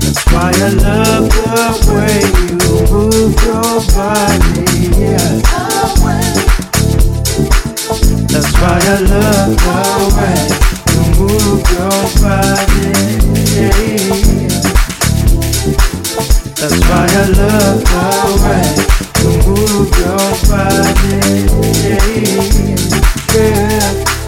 That's why I love the way you move your body That's why I love the way you move your body That's why I love the way you move your body yeah.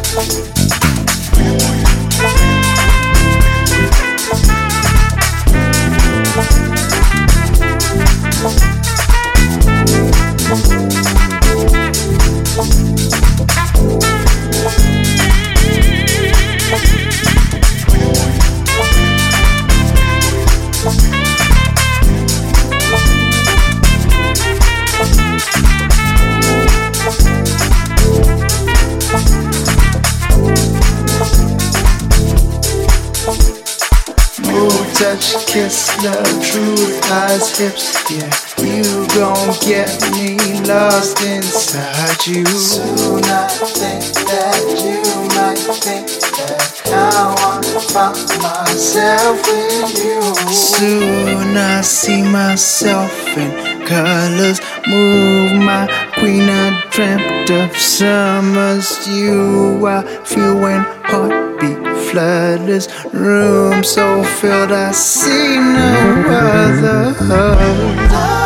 Touch, kiss, love, truth, eyes, hips, yeah. You gon' get me lost inside you. Soon I think that you might think that I wanna find myself in you. Soon I see myself in colors move my queen. I dreamt of summers. You I feel when heartbeat floodless room so filled I see no other. Oh,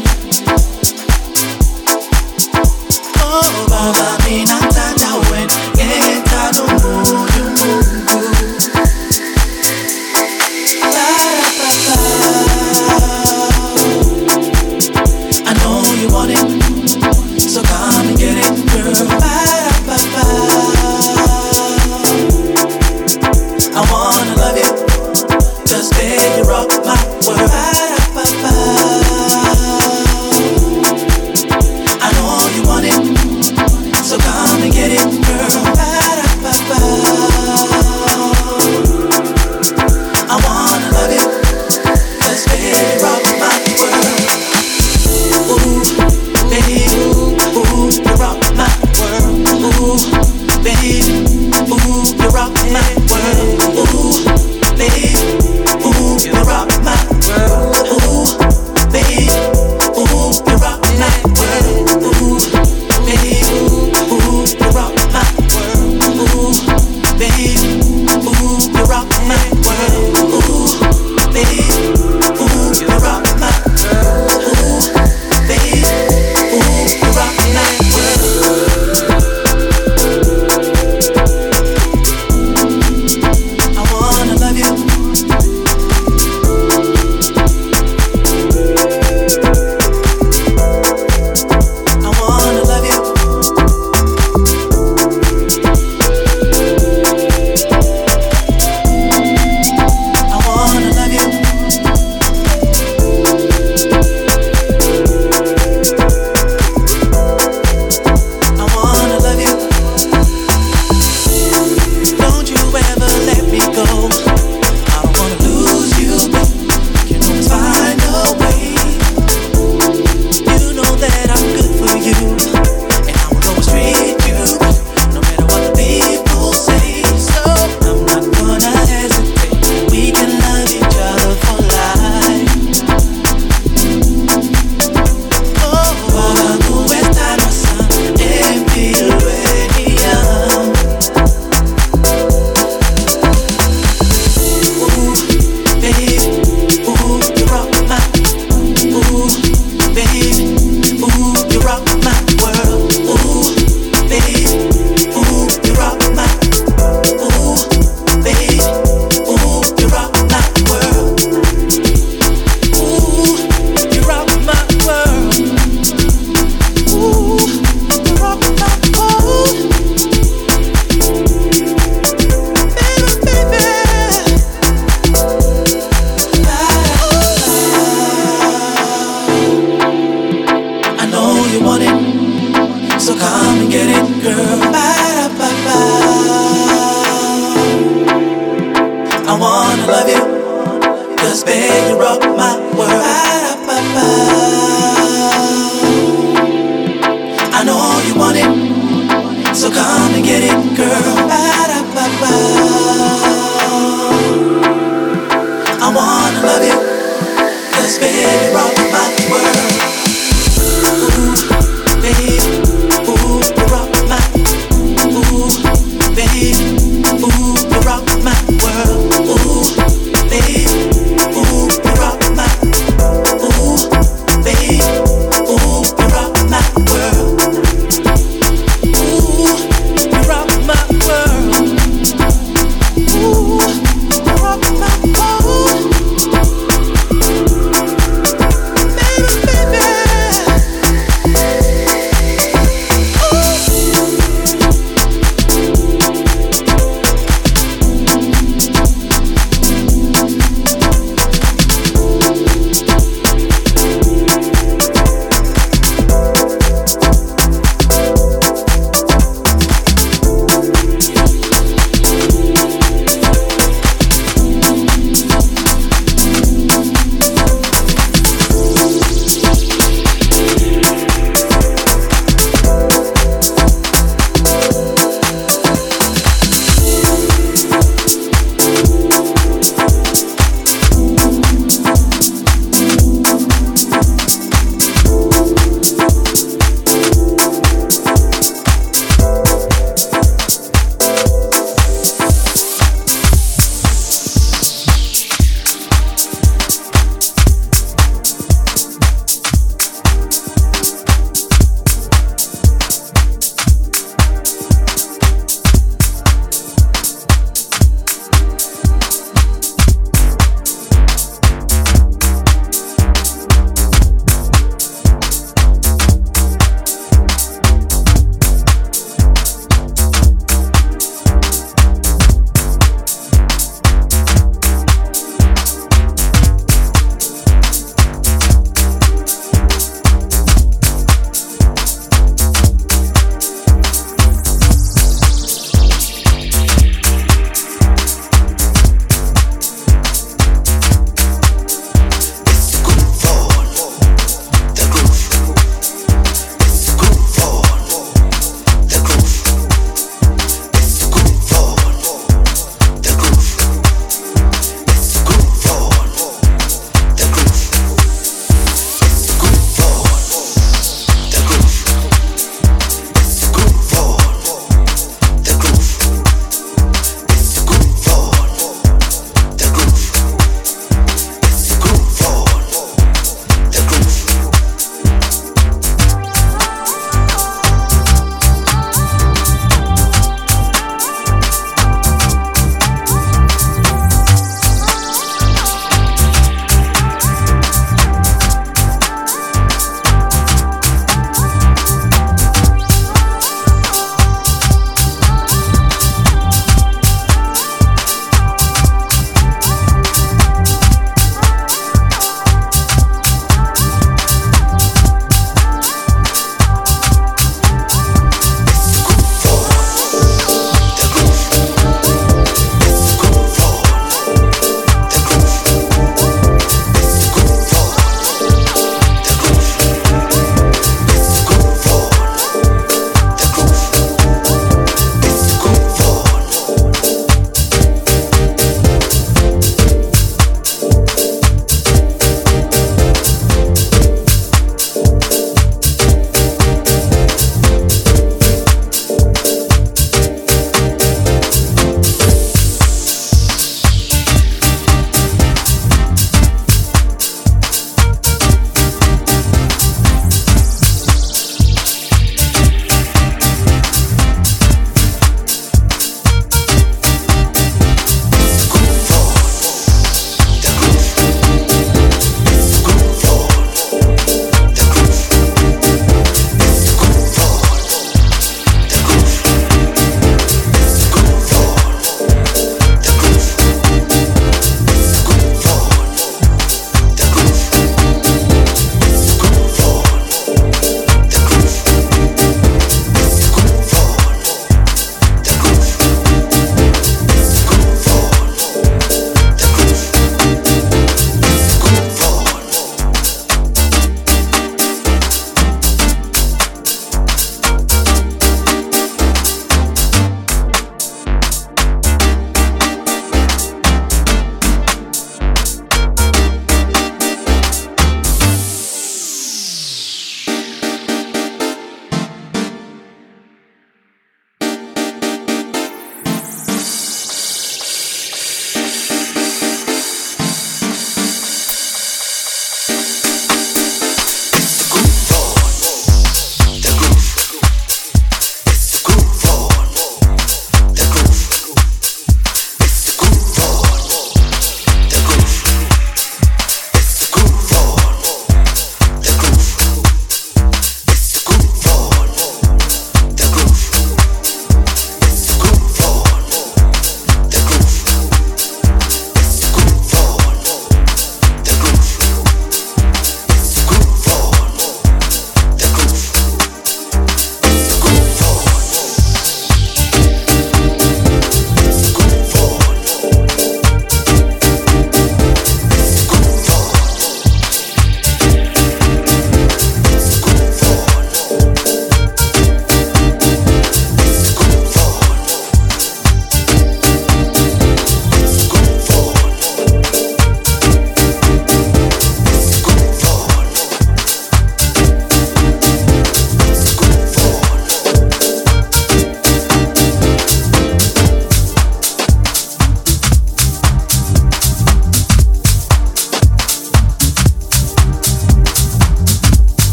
Baba, not that jawen, ye ta do mo, you